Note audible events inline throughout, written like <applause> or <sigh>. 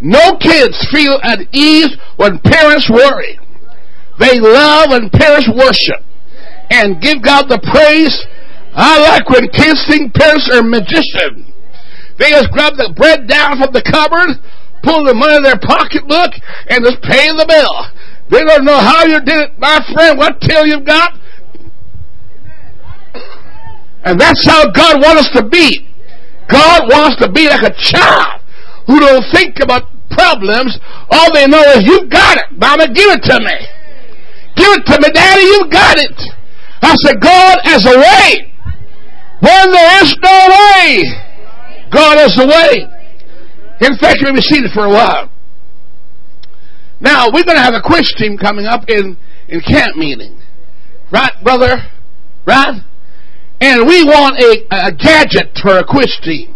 No kids feel at ease when parents worry. They love when parents worship and give God the praise. I like when kids think parents are magicians. They just grab the bread down from the cupboard, pull the money in their pocketbook, and just pay the bill. They don't know how you did it, my friend, what till you've got. And that's how God wants us to be. God wants to be like a child who don't think about problems. All they know is, you got it. Mama, give it to me. Give it to me, Daddy, you got it. I said, God has a way. When there is no way, God has a way. In fact, we've been seated for a while. Now, we're going to have a quiz team coming up in, in camp meeting. Right, brother? Right? And we want a, a gadget for a quiz team.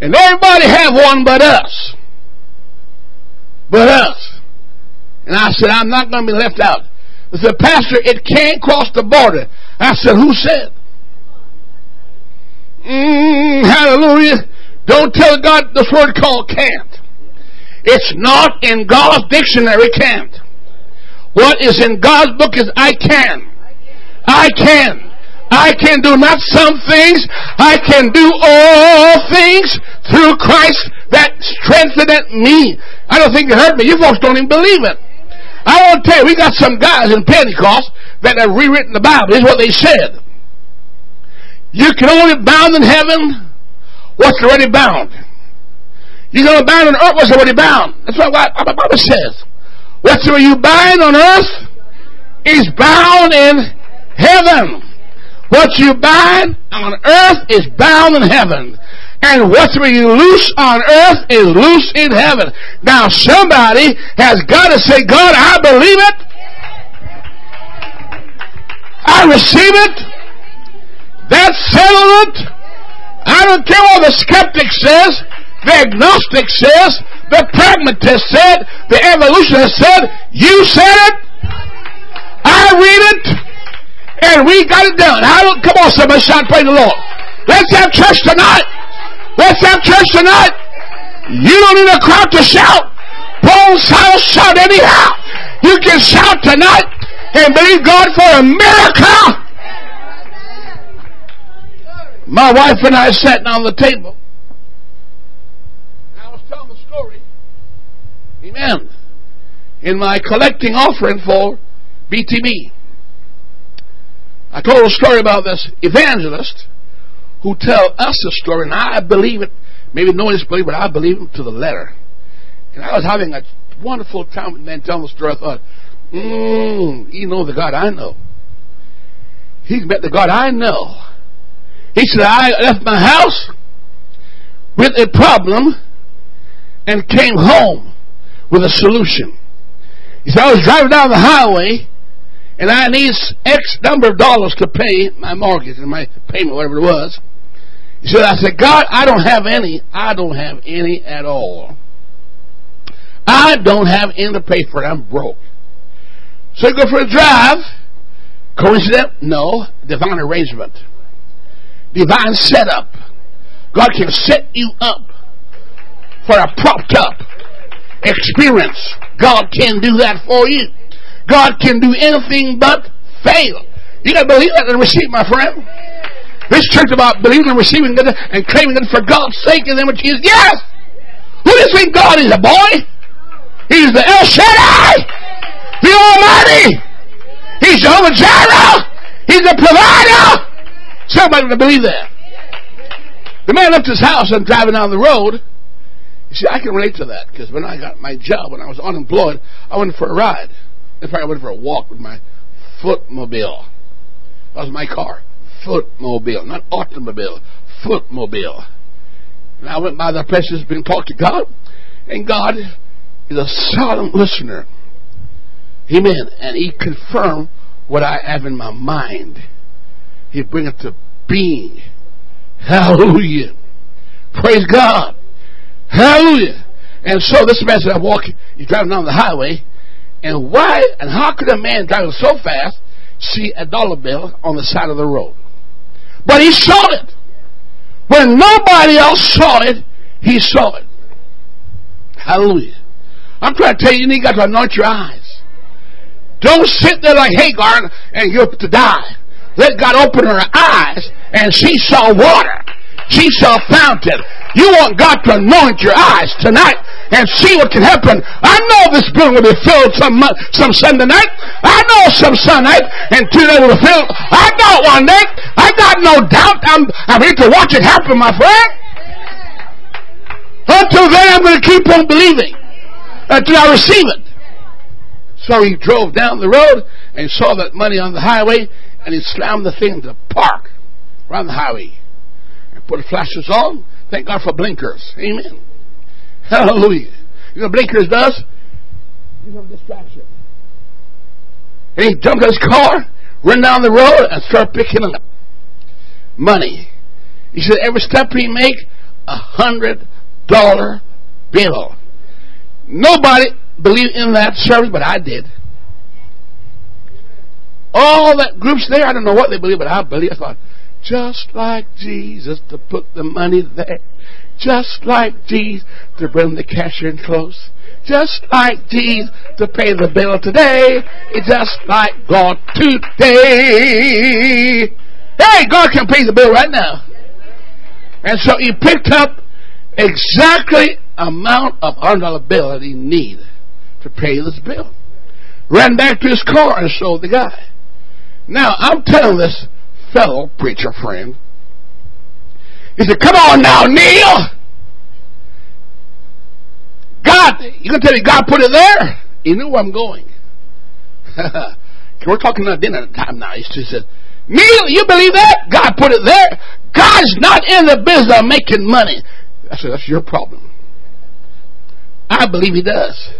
And everybody have one but us. But us. And I said, I'm not going to be left out. I said, Pastor, it can't cross the border. I said, who said? Mm, hallelujah. Don't tell God this word called can't. It's not in God's dictionary, can't. What is in God's book is I can. I can. I can do not some things, I can do all things through Christ that strengtheneth me. I don't think you heard me. You folks don't even believe it. I want to tell you, we got some guys in Pentecost that have rewritten the Bible. Is what they said. You can only bound in heaven what's already bound. You're going to bind on earth what's already bound. That's what the Bible says. Whatsoever you bind on earth is bound in heaven. What you bind on earth is bound in heaven. And whatsoever you loose on earth is loose in heaven. Now somebody has got to say, God, I believe it. I receive it. That's settled it. I don't care what the skeptic says, the agnostic says, the pragmatist said, the evolutionist said, you said it. I read it. And we got it done. Come on, somebody shout, praise the Lord. Let's have church tonight. Let's have church tonight. You don't need a crowd to shout. Paul's house shout anyhow. You can shout tonight and believe God for a miracle. My wife and I sat down the table. And I was telling the story. Amen. In my collecting offering for BTB. I told a story about this evangelist who tell us a story, and I believe it. Maybe no one else believe it, I believe it to the letter. And I was having a wonderful time with man telling the story. I thought, mmm, he knows the God I know. He's met the God I know. He said, I left my house with a problem and came home with a solution. He said, I was driving down the highway and I need X number of dollars to pay my mortgage and my payment, whatever it was. He said, I said, God, I don't have any. I don't have any at all. I don't have any to pay for it. I'm broke. So you go for a drive. Coincidence? No. Divine arrangement. Divine setup. God can set you up for a propped up experience. God can do that for you. God can do anything but fail. You gotta believe that and receive, my friend. This church about believing and receiving and claiming it for God's sake then what Jesus. Yes! Who does think God is a boy? He's the El Shaddai, the Almighty. He's Jehovah Jireh. He's the provider. Somebody to believe that. The man left his house and driving down the road. You see, I can relate to that because when I got my job, when I was unemployed, I went for a ride. In fact, I went for a walk with my footmobile. That was my car. Footmobile, not automobile. Footmobile. And I went by the place that's been talked to God, and God is a silent listener. Amen. And He confirmed what I have in my mind. He bring it to being. Hallelujah. Praise God. Hallelujah. And so this man said, I walk, he's driving down the highway, and why and how could a man driving so fast see a dollar bill on the side of the road? But he saw it. When nobody else saw it, he saw it. Hallelujah. I'm trying to tell you, you got to anoint your eyes. Don't sit there like Hagar and you're to die. Let God open her eyes and she saw water. She saw a fountain. You want God to anoint your eyes tonight and see what can happen. I know this building will be filled some some Sunday night. I know some Sunday night and Tuesday will be filled. I know one day. I got no doubt. I'm I'm here to watch it happen, my friend. Until then, I'm going to keep on believing until I receive it. So he drove down the road and saw that money on the highway and he slammed the thing to park around the highway put flashes on. Thank God for blinkers. Amen. Hallelujah. You know blinkers does? You know distraction. And he jumped in his car, ran down the road, and started picking up money. He said every step he make, a hundred dollar bill. Nobody believed in that service, but I did. All that groups there, I don't know what they believe, but I believe. I thought, just like Jesus to put the money there. Just like Jesus to bring the cashier in close. Just like Jesus to pay the bill today. It's just like God today. Hey, God can pay the bill right now. And so he picked up exactly amount of $100 bill that he needed to pay this bill. Ran back to his car and showed the guy. Now, I'm telling this fellow preacher friend, he said, Come on now, Neil. God, you can tell me God put it there? He knew where I'm going. <laughs> We're talking about dinner time now. He said, Neil, you believe that? God put it there. God's not in the business of making money. I said, That's your problem. I believe He does.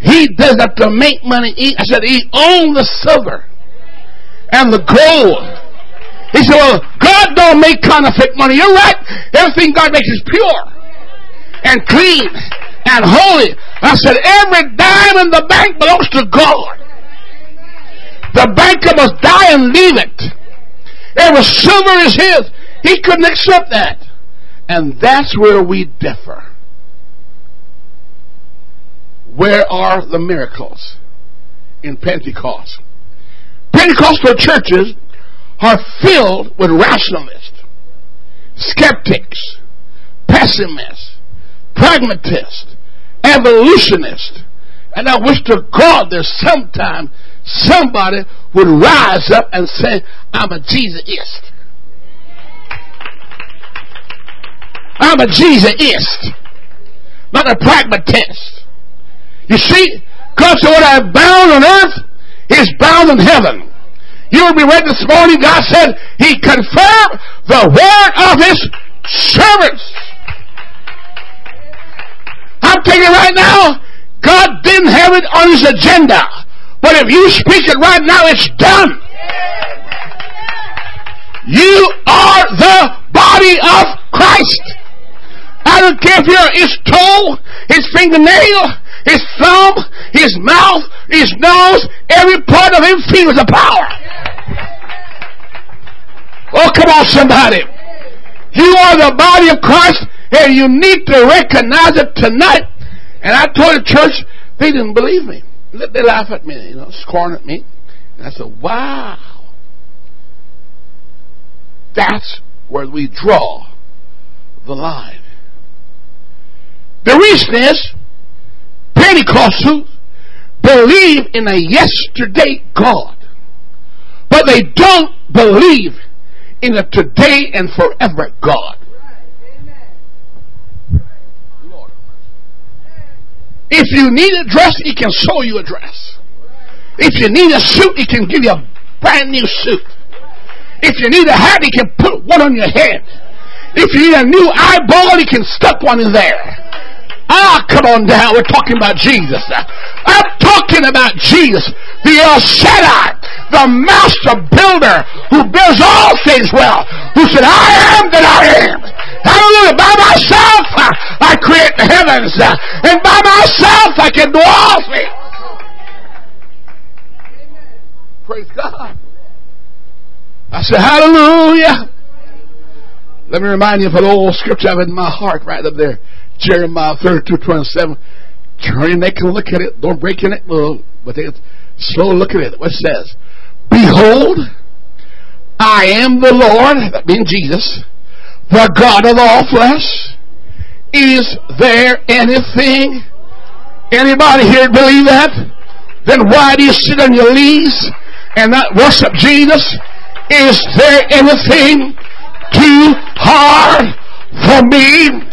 He does that to make money. He, I said, He owns the silver and the gold. He said, Well, God don't make counterfeit money. You're right. Everything God makes is pure and clean and holy. I said, Every dime in the bank belongs to God. The banker must die and leave it. Every silver is his. He couldn't accept that. And that's where we differ. Where are the miracles in Pentecost? Pentecostal churches are filled with rationalists, skeptics, pessimists, pragmatists, evolutionists. And I wish to God there's sometime somebody would rise up and say, I'm a Jesusist. I'm a Jesusist, not a pragmatist. You see, God said, what I bound on earth is bound in heaven. You will be read this morning, God said He confirmed the word of His servants. I'm telling you right now, God didn't have it on His agenda. But if you speak it right now, it's done. You are the body of Christ. I don't care if you're his toe, his fingernail, his thumb, his mouth, his nose, every part of him feels the power. Oh, come on, somebody. You are the body of Christ, and you need to recognize it tonight. And I told the church, they didn't believe me. They laugh at me, you know, scorn at me. And I said, wow. That's where we draw the line. The reason is Pentecostals believe in a yesterday God, but they don't believe in a today and forever God. If you need a dress, he can sew you a dress. If you need a suit, he can give you a brand new suit. If you need a hat, he can put one on your head. If you need a new eyeball, he can stuck one in there. Ah, come on down. We're talking about Jesus. I'm talking about Jesus, the El Shaddai, the master builder who builds all things well, who said, I am that I am. Hallelujah. By myself, I create the heavens, and by myself, I can do all things. Praise God. I said, Hallelujah. Let me remind you of an old scripture I have in my heart right up there. Jeremiah 32, 27. Turn neck and look at it. Don't break in it. but a slow look at it. What it says? Behold, I am the Lord, that means Jesus, the God of all flesh. Is there anything? Anybody here believe that? Then why do you sit on your knees and not worship Jesus? Is there anything too hard for me?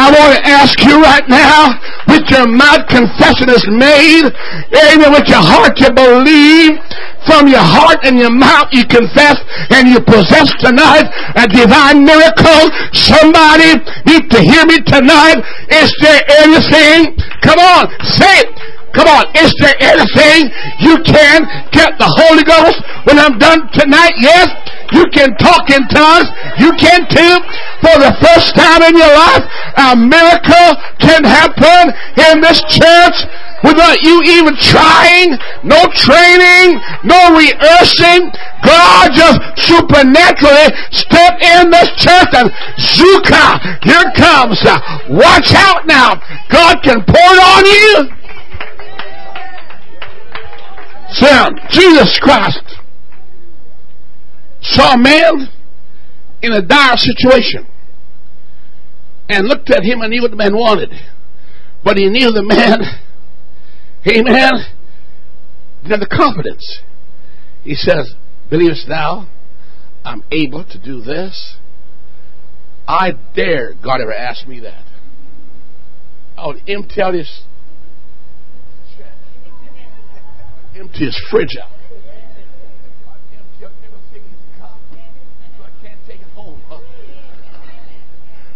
I want to ask you right now, with your mouth confession is made, amen, with your heart you believe, from your heart and your mouth you confess, and you possess tonight a divine miracle. Somebody need to hear me tonight. Is there anything? Come on, say it. Come on, is there anything you can get the Holy Ghost when I'm done tonight? Yes. You can talk in tongues. You can too. For the first time in your life, a miracle can happen in this church without you even trying. No training, no rehearsing. God just supernaturally step in this church and Zuka, here comes. Watch out now. God can pour it on you. Sound. Jesus Christ saw a man in a dire situation and looked at him and knew what the man wanted. But he knew the man, amen, have the confidence. He says, Believest thou I'm able to do this? I dare God ever ask me that. I would empty out his empty his fridge out.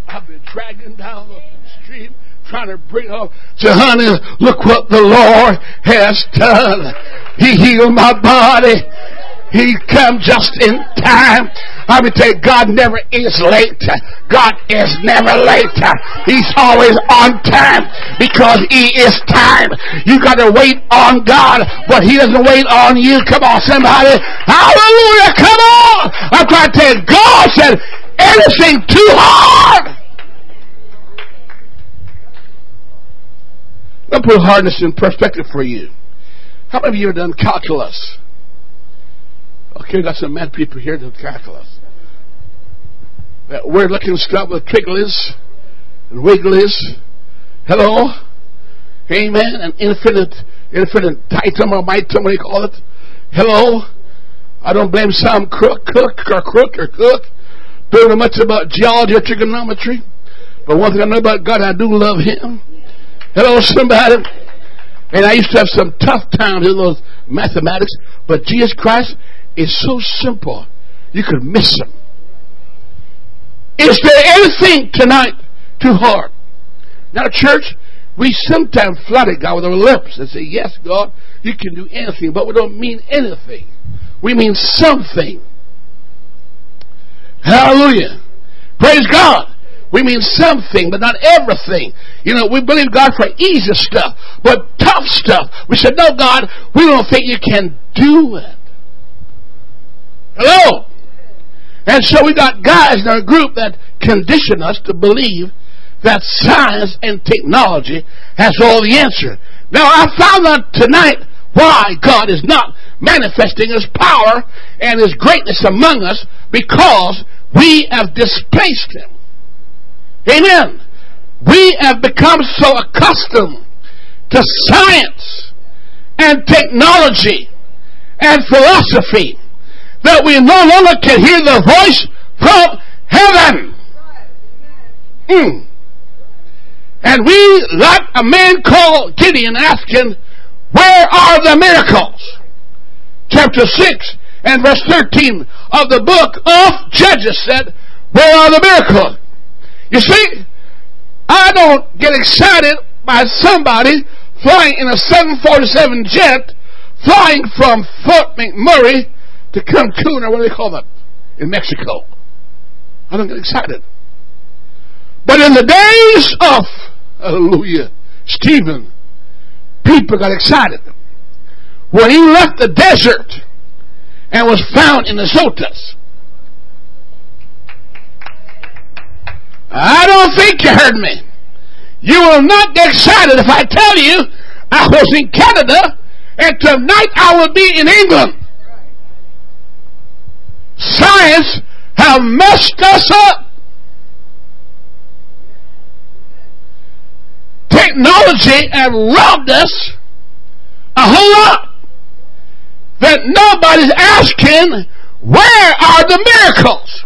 I've been dragging down the street trying to bring up. Say, honey, look what the Lord has done. He healed my body. He come just in time. I tell you, God never is late. God is never late. He's always on time because He is time. You got to wait on God, but He doesn't wait on you. Come on, somebody. Hallelujah. Come on. I'm trying to tell you, God said, anything too hard. Let me put hardness in perspective for you. How many of you have done calculus? Okay, got some mad people here to tackle us. That weird looking stuff with twigglies and wigglies. Hello? Amen. An infinite, infinite titum or mitum, what do you call it? Hello? I don't blame some crook, cook or crook or cook. Don't know much about geology or trigonometry. But one thing I know about God, I do love Him. Hello, somebody. And I used to have some tough times in those mathematics, but Jesus Christ is so simple, you could miss them. Is there anything tonight too hard? Now, church, we sometimes flatter God with our lips and say, Yes, God, you can do anything, but we don't mean anything. We mean something. Hallelujah. Praise God. We mean something, but not everything. You know, we believe God for easy stuff, but tough stuff. We said, No, God, we don't think you can do it. Hello? And so we got guys in our group that condition us to believe that science and technology has all the answer. Now I found out tonight why God is not manifesting His power and His greatness among us because we have displaced Him. Amen. We have become so accustomed to science and technology and philosophy that we no longer can hear the voice from heaven. Mm. And we, like a man called Gideon, asking, Where are the miracles? Chapter 6 and verse 13 of the book of Judges said, Where are the miracles? You see, I don't get excited by somebody flying in a 747 jet flying from Fort McMurray to Cancun, or what do they call that? In Mexico. I don't get excited. But in the days of, hallelujah, Stephen, people got excited. When he left the desert and was found in the Azotus. I don't think you heard me. You will not get excited if I tell you I was in Canada and tonight I will be in England. Science have messed us up. Technology have robbed us a whole lot that nobody's asking where are the miracles?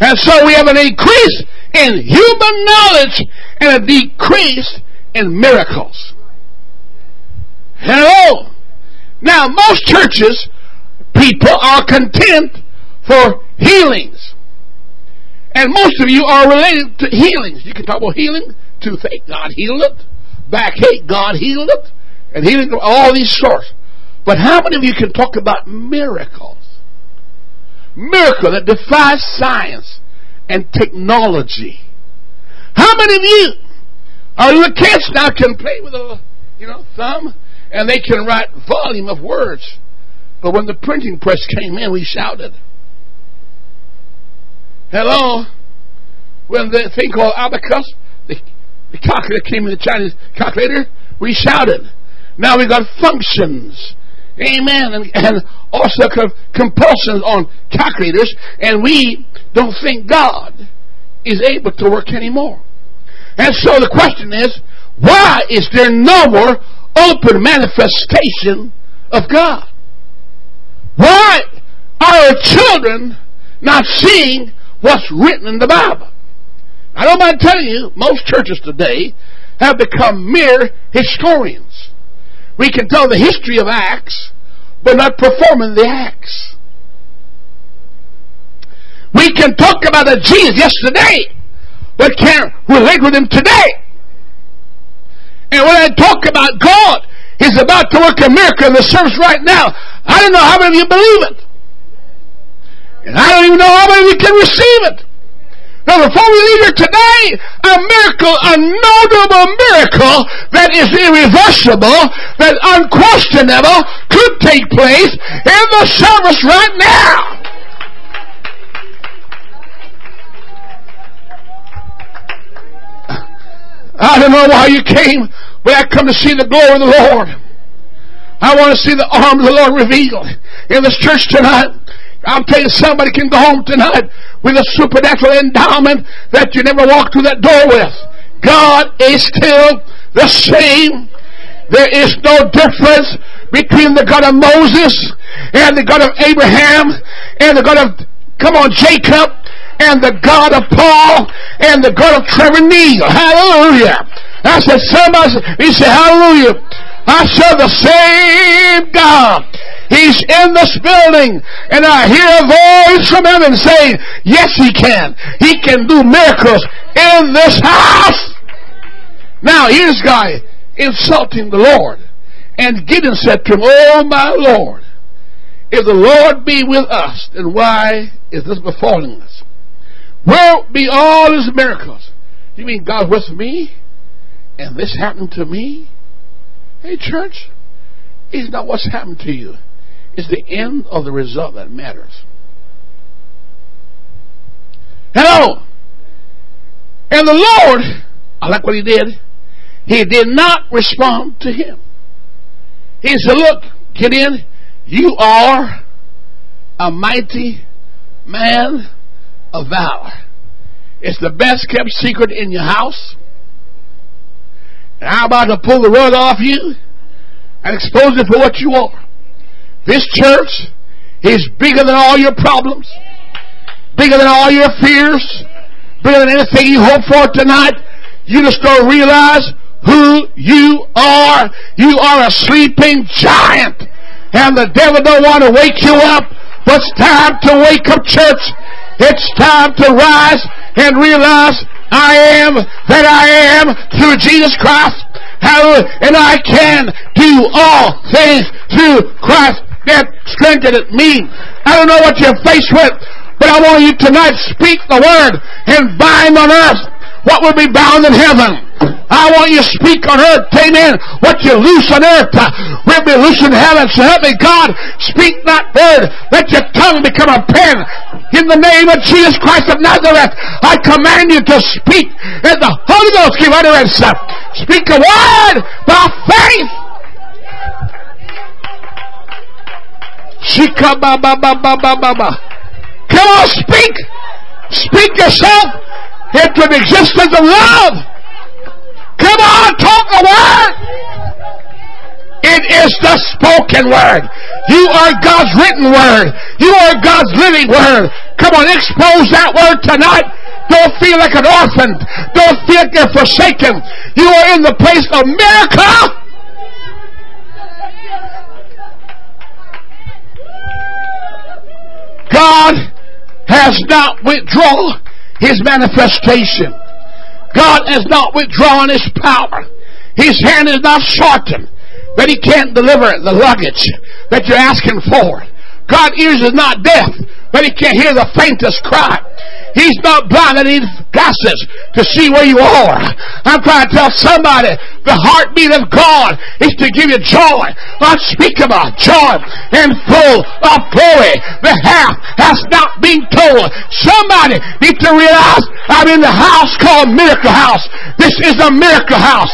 And so we have an increase in human knowledge and a decrease in miracles. Hello. Now, most churches, people are content for healings. And most of you are related to healings. You can talk about healing, toothache, God healed it. Backache, God healed it. And healing, all these sorts. But how many of you can talk about miracles? Miracle that defies science and technology. How many of you are the kids now can play with a you know thumb and they can write volume of words. But when the printing press came in, we shouted. Hello? When the thing called abacus, the, the calculator came in the Chinese calculator, we shouted. Now we got functions. Amen. And, and also compulsions on calculators, and we don't think God is able to work anymore. And so the question is, why is there no more open manifestation of God? Why are our children not seeing what's written in the Bible? I don't mind telling you, most churches today have become mere historians. We can tell the history of Acts, but not performing the acts. We can talk about a Jesus yesterday, but can't relate with him today. And when I talk about God, He's about to work a miracle in the service right now. I don't know how many of you believe it. And I don't even know how many of you can receive it. Now, before we leave here today, a miracle, a notable miracle that is irreversible, that unquestionable, could take place in the service right now. I don't know why you came, but I come to see the glory of the Lord. I want to see the arm of the Lord revealed in this church tonight. I'll tell you, somebody can go home tonight with a supernatural endowment that you never walked through that door with. God is still the same. There is no difference between the God of Moses and the God of Abraham and the God of, come on, Jacob and the God of Paul and the God of Trevor Neal. Hallelujah. I said, somebody, he said, hallelujah. I serve the same God. He's in this building and I hear a voice from heaven saying, yes, he can. He can do miracles in this house. Now here's guy insulting the Lord. And Gideon said to him, Oh my Lord, if the Lord be with us, then why is this befalling us? Where be all his miracles? You mean God with me? And this happened to me? Hey, church, it's not what's happened to you. It's the end of the result that matters. Hello! And the Lord, I like what he did. He did not respond to him. He said, Look, Gideon, you are a mighty man of valor. It's the best kept secret in your house. And I'm about to pull the rug off you and expose it for what you are. This church is bigger than all your problems, bigger than all your fears, bigger than anything you hope for tonight. You just don't realize who you are. You are a sleeping giant. And the devil don't want to wake you up. But it's time to wake up, church. It's time to rise and realize I am that I am through Jesus Christ. Hallelujah. And I can do all things through Christ that strengtheneth me. I don't know what you're faced with, but I want you tonight speak the word and bind on earth what will be bound in heaven. I want you to speak on earth, amen. What you loose on earth uh, will be loose in heaven. So help me God, speak that word. Let your tongue become a pen. In the name of Jesus Christ of Nazareth, I command you to speak. And the Holy Ghost give utterance. Speak a word by faith. Shika ba ba ba ba ba ba ba. Come on, speak. Speak yourself into the existence of love. Come on, talk a word. It is the spoken word. You are God's written word. You are God's living word. Come on, expose that word tonight. Don't feel like an orphan. Don't feel like you're forsaken. You are in the place of miracle. God has not withdrawn his manifestation. God has not withdrawn his power. His hand is not shortened that he can't deliver the luggage that you're asking for. God ears is not deaf but he can't hear the faintest cry. He's not blind he needs glasses to see where you are. I'm trying to tell somebody the heartbeat of God is to give you joy, unspeakable joy, and full of glory. The half has not been told. Somebody needs to realize I'm in the house called Miracle House. This is a miracle house.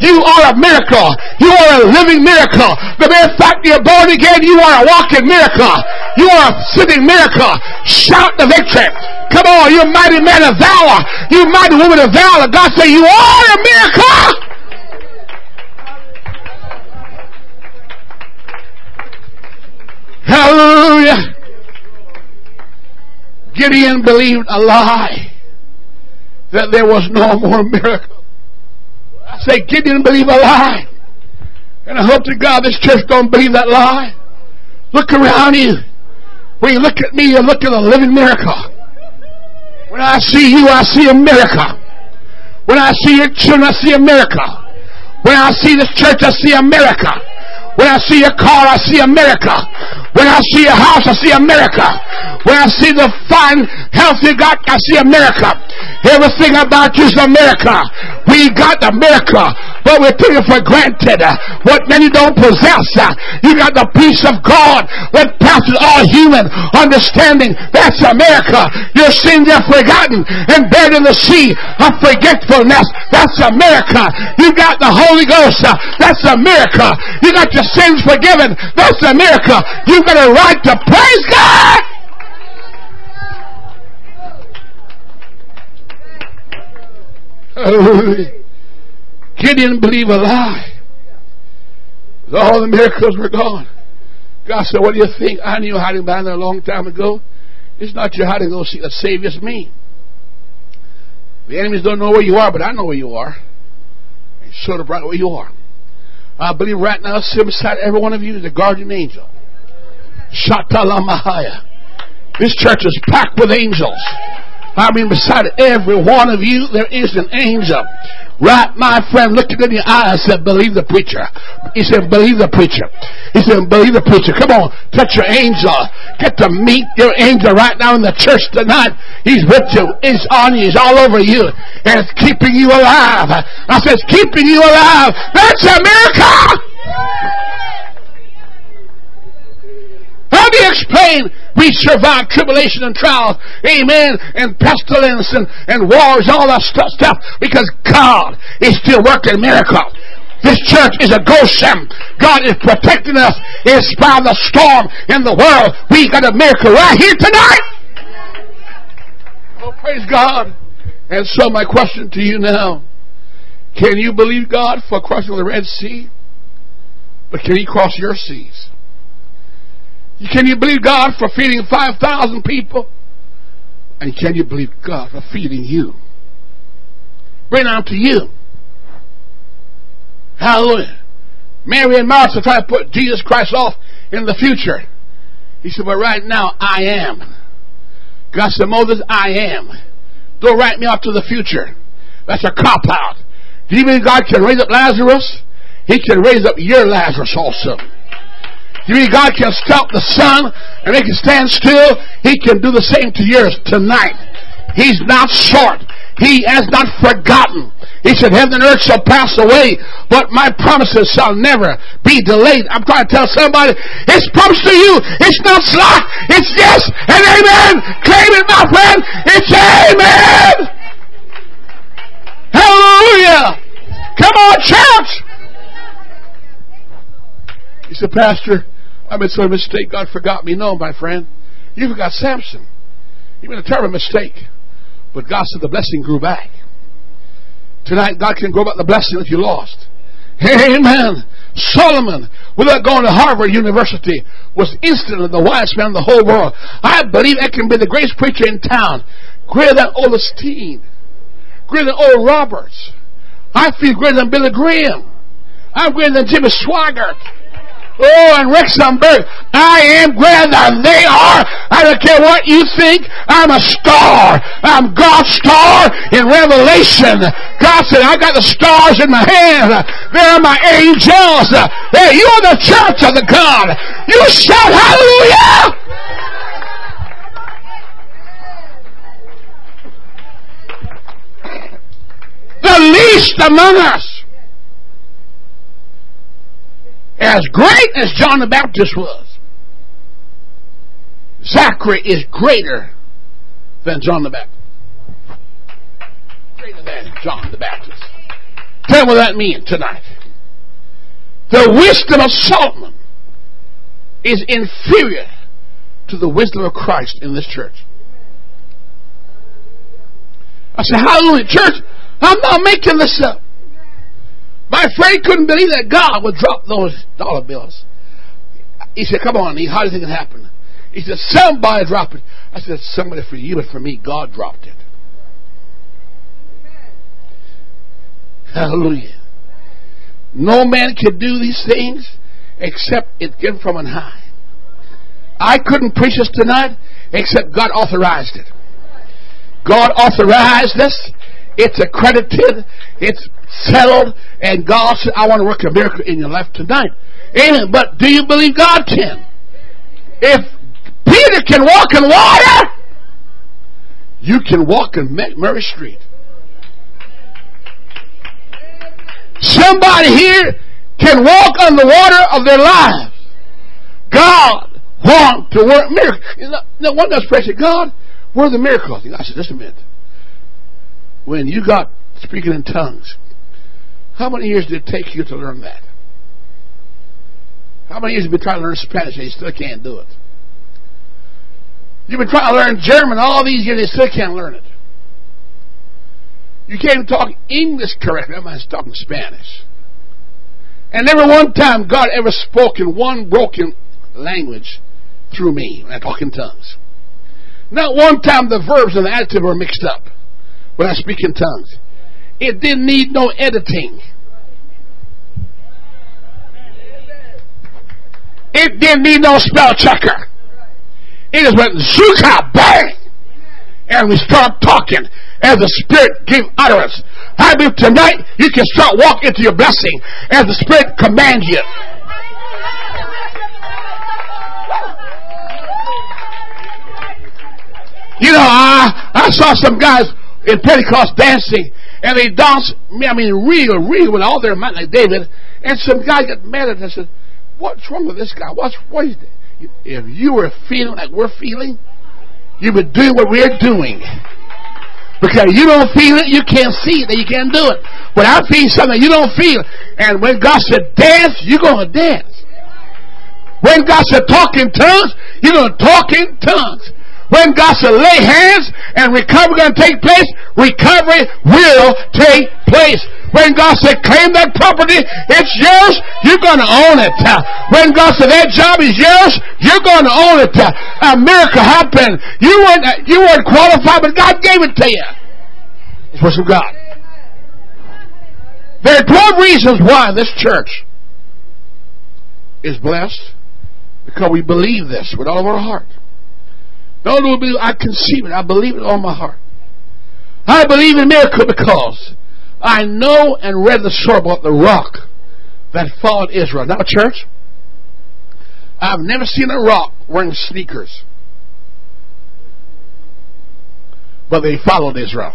You are a miracle. You are a living miracle. The mere fact you're born again, you are a walking miracle. You are a sitting miracle Shout the victory. Come on, you mighty man of valor. You mighty woman of valor. God say you are a miracle. Hallelujah. Gideon believed a lie that there was no more miracle. I say Gideon believed a lie. And I hope to God this church don't believe that lie. Look around you. When you look at me, you look at a living miracle. When I see you, I see a miracle. When I see your children, I see a miracle. When I see this church, I see a miracle. When I see a car, I see America. When I see a house, I see America. When I see the fine health you got, I see America. Everything about you is America. We got America, but we're taking for granted uh, what many don't possess. Uh, you got the peace of God that passes all human understanding. That's America. Your sins are forgotten and buried in the sea of forgetfulness. That's America. You got the Holy Ghost. Uh, that's America. You got your sins forgiven. That's a miracle. You've got a right to praise God. Hallelujah. He didn't believe a lie. All the miracles were gone. God said, What do you think? I knew hiding behind there a long time ago. It's not your hiding those that save us me. The enemies don't know where you are, but I know where you are. And sort of right where you are. I believe right now, sitting beside every one of you is a guardian angel. Shatala Mahaya. This church is packed with angels. I mean, beside every one of you, there is an angel. Right, my friend, looking in your eyes, said, believe the preacher. He said, believe the preacher. He said, believe the preacher. Come on, touch your angel. Get to meet your angel right now in the church tonight. He's with you. He's on you. He's all over you. And it's keeping you alive. I said, it's keeping you alive. That's a miracle. Explain we survive tribulation and trials, amen, and pestilence and, and wars, all that stuff, stuff, because God is still working miracles. This church is a Goshen. God is protecting us in spite of the storm in the world. We got a miracle right here tonight. Oh, praise God. And so my question to you now, can you believe God for crossing the Red Sea? But can He cross your seas? Can you believe God for feeding 5,000 people? And can you believe God for feeding you? Bring out to you. Hallelujah. Mary and Martha try to put Jesus Christ off in the future. He said, but right now I am. God said, Moses, I am. Don't write me off to the future. That's a cop out. Do you believe God can raise up Lazarus? He can raise up your Lazarus also. You mean God can stop the sun and make it stand still? He can do the same to yours tonight. He's not short. He has not forgotten. He said, heaven and earth shall pass away, but my promises shall never be delayed. I'm trying to tell somebody, it's promised to you. It's not slack. It's yes and amen. Claim it, my friend. It's amen. Hallelujah. Come on, church. He said, Pastor, I made some mistake. God forgot me. No, my friend. You forgot Samson. You made a terrible mistake. But God said the blessing grew back. Tonight, God can grow back the blessing that you lost. Amen. Solomon, without going to Harvard University, was instantly the wisest man in the whole world. I believe I can be the greatest preacher in town. Greater than Osteen. Greater than Oral Roberts. I feel greater than Billy Graham. I'm greater than Jimmy Swaggart. Oh, and Rex Humbard, I am greater than they are. I don't care what you think. I'm a star. I'm God's star in Revelation. God said, I got the stars in my hand. They're my angels. Hey, you're the church of the God. You shout hallelujah! The least among us as great as John the Baptist was, Zachary is greater than John the Baptist. Greater than John the Baptist. Tell me what that means tonight. The wisdom of Solomon is inferior to the wisdom of Christ in this church. I said, Hallelujah. Church, I'm not making this up. My friend couldn't believe that God would drop those dollar bills. He said, Come on, how do you think it happened? He said, Somebody dropped it. I said, Somebody for you, but for me, God dropped it. Hallelujah. No man can do these things except it came from on high. I couldn't preach this tonight except God authorized it. God authorized this. It's accredited. It's settled. And God said, I want to work a miracle in your life tonight. Amen. But do you believe God can? If Peter can walk in water, you can walk in Murray Street. Somebody here can walk on the water of their lives. God wants to work miracles. Know, one does pray, God, where are the miracles? I said, just a minute when you got speaking in tongues, how many years did it take you to learn that? How many years have you been trying to learn Spanish and you still can't do it? You've been trying to learn German all these years and you still can't learn it. You can't even talk English correctly. I'm talking Spanish. And never one time God ever spoke in one broken language through me when I talk in tongues. Not one time the verbs and the adjective were mixed up when I speak in tongues. It didn't need no editing. It didn't need no spell checker. It just went zuka bang. And we start talking as the Spirit gave utterance. I believe tonight you can start walking into your blessing as the Spirit commands you. You know, I, I saw some guys in Pentecost dancing, and they danced, I mean, real, real with all their might, like David. And some guy got mad at us and said, What's wrong with this guy? What's what is it? If you were feeling like we're feeling, you would do what we're doing. Because you don't feel it, you can't see it, you can't do it. But I feel something you don't feel. And when God said dance, you're going to dance. When God said talk in tongues, you're going to talk in tongues. When God said lay hands and recovery going to take place, recovery will take place. When God said claim that property, it's yours, you're going to own it. When God said that job is yours, you're going to own it. A miracle happened. You weren't, you weren't qualified, but God gave it to you. It's from God. There are 12 reasons why this church is blessed because we believe this with all of our heart. Not only I conceive it, I believe it all my heart. I believe in miracle because I know and read the story about the rock that followed Israel. Now, church, I've never seen a rock wearing sneakers, but they followed Israel.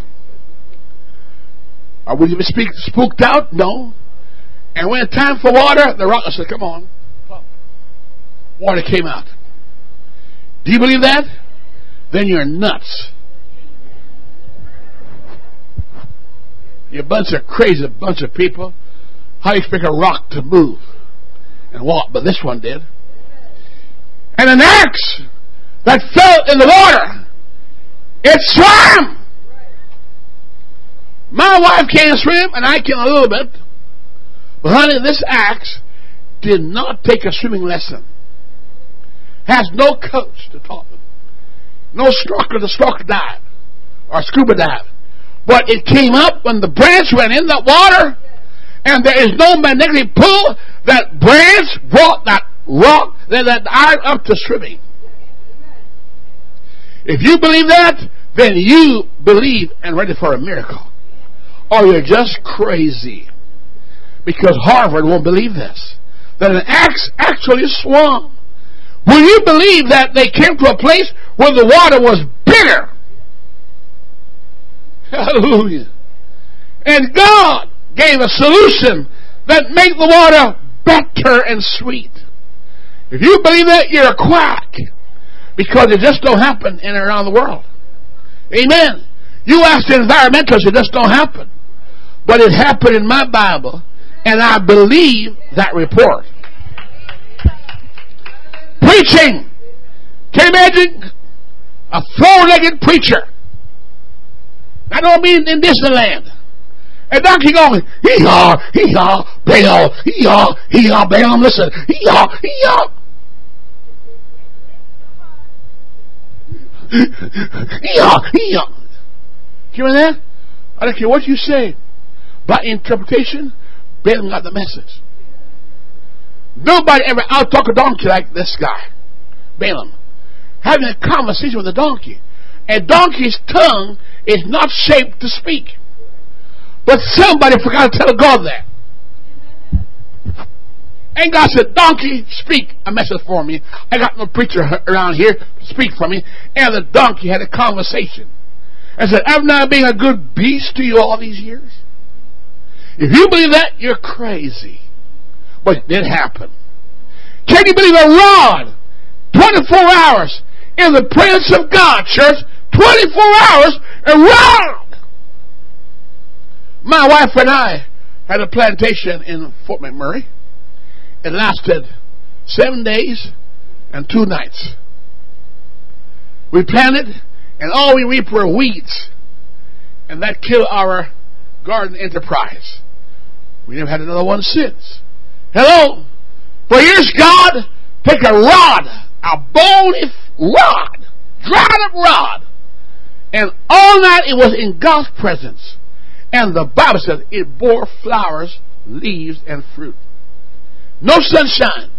Are we be speak, spooked out? No. And when time for water, the rock said, Come on. Water came out. Do you believe that? Then you're nuts. You're a bunch of crazy bunch of people. How do you expect a rock to move and walk? But this one did. And an axe that fell in the water, it swam. My wife can't swim, and I can a little bit. But honey, this axe did not take a swimming lesson. Has no coach to them. No snorkel to snorkel dive or scuba dive. But it came up when the branch went in the water, and there is no magnetic pull. That branch brought that rock, that, that iron up to swimming. If you believe that, then you believe and ready for a miracle. Or you're just crazy. Because Harvard won't believe this. That an axe actually swung. Will you believe that they came to a place where the water was bitter? Hallelujah. And God gave a solution that made the water better and sweet. If you believe that, you're a quack. Because it just don't happen in and around the world. Amen. You ask the environmentalists, it just don't happen. But it happened in my Bible, and I believe that report. Preaching. Can you imagine a four-legged preacher? I don't mean in Disneyland. And donkey going, hee-haw, hee-haw, Baal, hee-haw, hee-haw, Balaam, listen, hee-haw, hee-haw. hee-haw, hee-haw. You hear that? I don't care what you say. By interpretation, Balaam got the message. Nobody ever out talk a donkey like this guy, Balaam, having a conversation with a donkey. A donkey's tongue is not shaped to speak. But somebody forgot to tell God that. And God said, Donkey, speak a message for me. I got no preacher around here speak for me. And the donkey had a conversation. And said, I've not been a good beast to you all these years. If you believe that, you're crazy. But it did happen. Can you believe a rod? 24 hours in the presence of God, church. 24 hours, a rod. My wife and I had a plantation in Fort McMurray. It lasted seven days and two nights. We planted, and all we reaped were weeds. And that killed our garden enterprise. We never had another one since. Hello? For here's God take a rod, a bony rod, dried up rod, and all night it was in God's presence. And the Bible says it bore flowers, leaves, and fruit. No sunshine,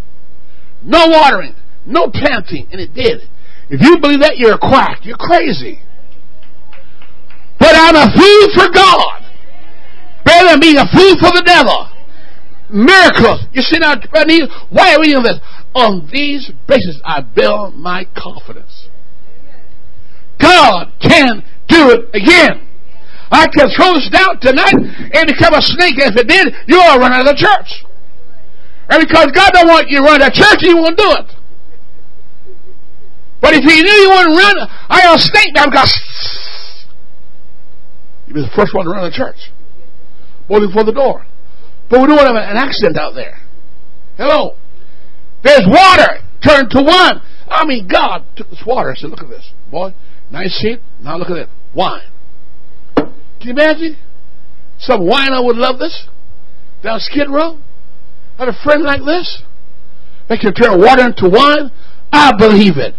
no watering, no planting, and it did. If you believe that, you're a quack. You're crazy. But I'm a fool for God. Better than being a fool for the devil. Miracles. You see now, why are we doing this? On these bases, I build my confidence. God can do it again. I can throw this down tonight and become a snake. If it did, you'll run out of the church. And because God don't want you to run out of church, He won't do it. But if He knew you wouldn't run, I got a snake down because you'd be the first one to run out of church. Waiting for the door. But we don't want to have an accident out there. Hello. There's water turned to wine. I mean, God took this water and said, look at this. Boy, nice seat. Now look at it. Wine. Can you imagine? Some wino would love this. Down Skid Row. Had a friend like this. They can turn water into wine. I believe it.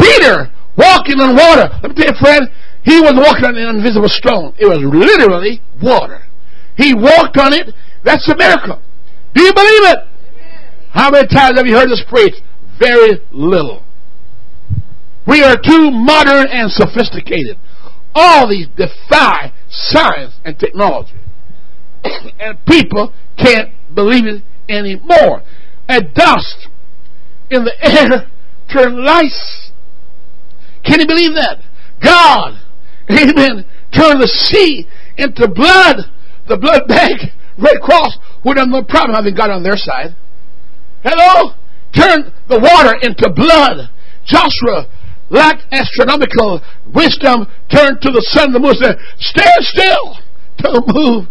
Peter walking on water. Let me tell you, friend, he was walking on an invisible stone. It was literally water. He walked on it. That's a miracle. Do you believe it? How many times have you heard this preached? Very little. We are too modern and sophisticated. All these defy science and technology. <coughs> and people can't believe it anymore. A dust in the air <laughs> turned lice. Can you believe that? God, <laughs> amen, turned the sea into blood the blood bank, Red Cross would have no problem having God on their side. Hello? Turn the water into blood. Joshua lacked astronomical wisdom, turned to the sun and the moon said, Stand still. Don't move.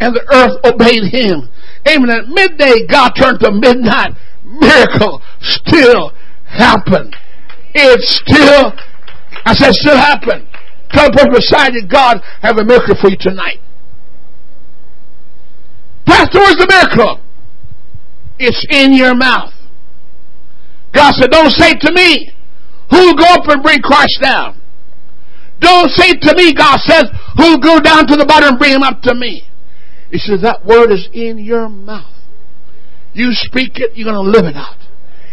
And the earth obeyed him. Amen. At midday, God turned to midnight. Miracle still happened. It still, I said, still happened. Tell the beside you, God have a miracle for you tonight. Pastor, where's the miracle? It's in your mouth. God said, don't say to me, who'll go up and bring Christ down? Don't say to me, God says, who'll go down to the bottom and bring him up to me? He says, that word is in your mouth. You speak it, you're going to live it out.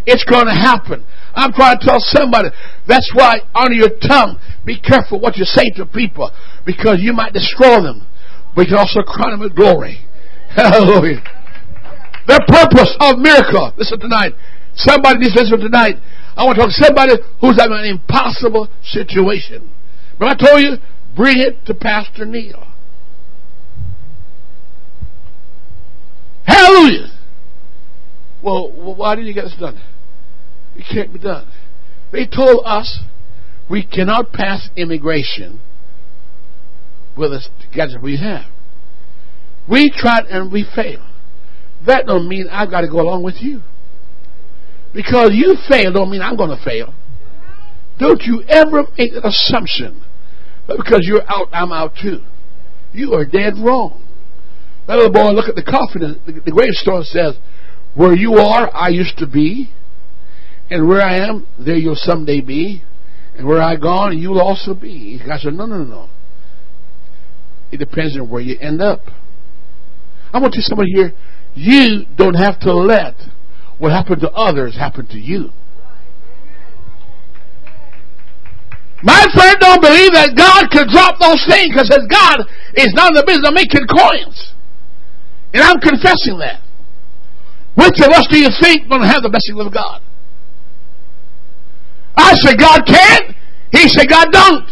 It's going to happen. I'm trying to tell somebody, that's why on your tongue, be careful what you say to people, because you might destroy them, but you can also crown them with glory. Hallelujah. The purpose of miracle. Listen tonight. Somebody needs to listen tonight. I want to talk to somebody who's having an impossible situation. But I told you, bring it to Pastor Neil. Hallelujah. Well, why didn't you get this done? It can't be done. They told us we cannot pass immigration with the gadget we have. We tried and we failed. That don't mean I've got to go along with you. Because you failed don't mean I'm going to fail. Don't you ever make an assumption that because you're out, I'm out too. You are dead wrong. That little boy look at the coffin, the, the gravestone says, where you are, I used to be. And where I am, there you'll someday be. And where I gone, you'll also be. God said, no, no, no, no. It depends on where you end up. I want to tell somebody here, you don't have to let what happened to others happen to you. My friend don't believe that God could drop those things because God is not in the business of making coins. And I'm confessing that. Which of us do you think to have the blessing of God? I say God can. He said God don't.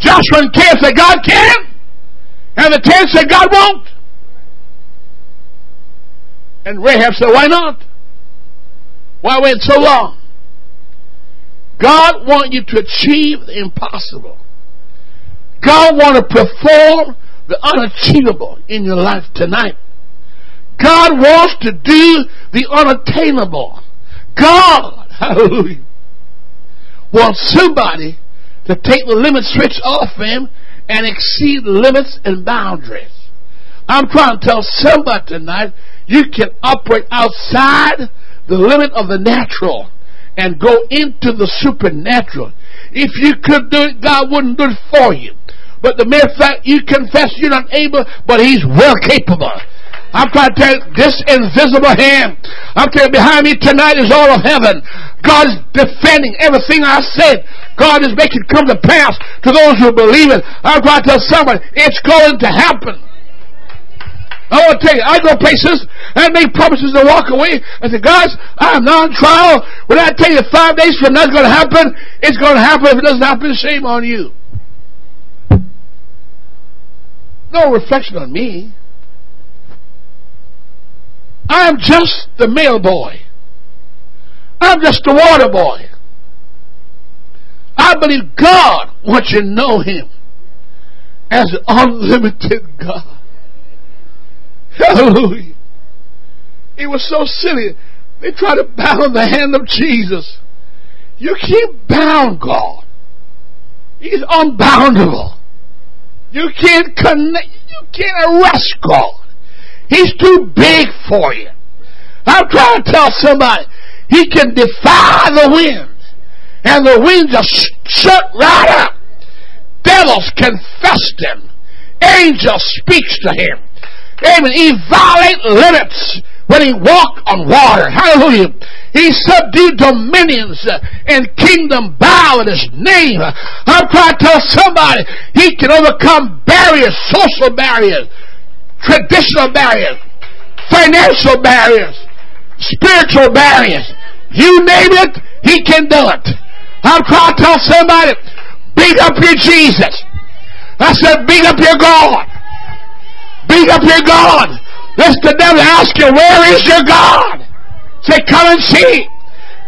Joshua and Caleb said God can. And the ten said God won't. And Rahab said, why not? Why wait so long? God wants you to achieve the impossible. God wants to perform the unachievable in your life tonight. God wants to do the unattainable. God, <laughs> hallelujah, wants somebody to take the limit switch off him and exceed limits and boundaries. I'm trying to tell somebody tonight you can operate outside the limit of the natural and go into the supernatural. If you could do it, God wouldn't do it for you. But the mere fact you confess you're not able, but He's well capable. I'm trying to tell you, this invisible hand, I'm telling you, behind me tonight is all of heaven. God is defending everything I said. God is making come to pass to those who believe it. I'm trying to tell somebody, it's going to happen. I want to tell you, I go places and make promises to walk away. I say, guys, I'm not on trial. When I tell you five days from now it's going to happen, it's going to happen. If it doesn't happen, shame on you. No reflection on me. I'm just the mail boy. I'm just the water boy. I believe God wants you to know Him as an unlimited God. Hallelujah. It was so silly. They tried to bound the hand of Jesus. You can't bound God. He's unboundable. You can't connect, you can't arrest God. He's too big for you. I'm trying to tell somebody, he can defy the wind. And the wind just shut right up. Devils confess him. Angels speaks to him. Amen. He violate limits when he walked on water. Hallelujah. He subdued dominions and kingdom bow in his name. I'm trying to tell somebody he can overcome barriers, social barriers, traditional barriers, financial barriers, spiritual barriers. You name it, he can do it. I'm trying to tell somebody, beat up your Jesus. I said, beat up your God. Beat up your God. Let the devil ask you, where is your God? Say, come and see.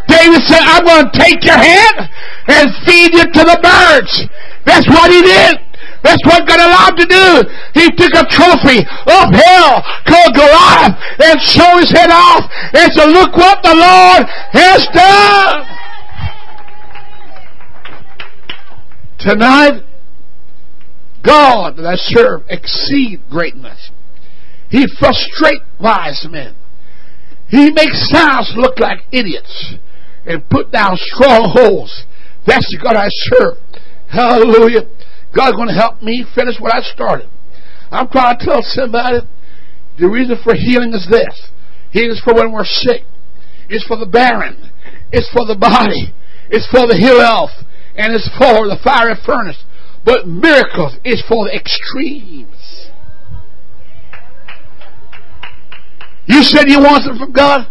David said, I'm going to take your hand and feed you to the birds. That's what he did. That's what God allowed to do. He took a trophy of hell called Goliath and showed his head off and said, look what the Lord has done. Tonight, God that I serve exceed greatness. He frustrate wise men. He makes sounds look like idiots and put down strongholds. That's the God I serve. Hallelujah. God's going to help me finish what I started. I'm trying to tell somebody the reason for healing is this. Healing is for when we're sick. It's for the barren. It's for the body. It's for the health. And it's for the fiery furnace. But miracles is for the extremes. You said you want something from God?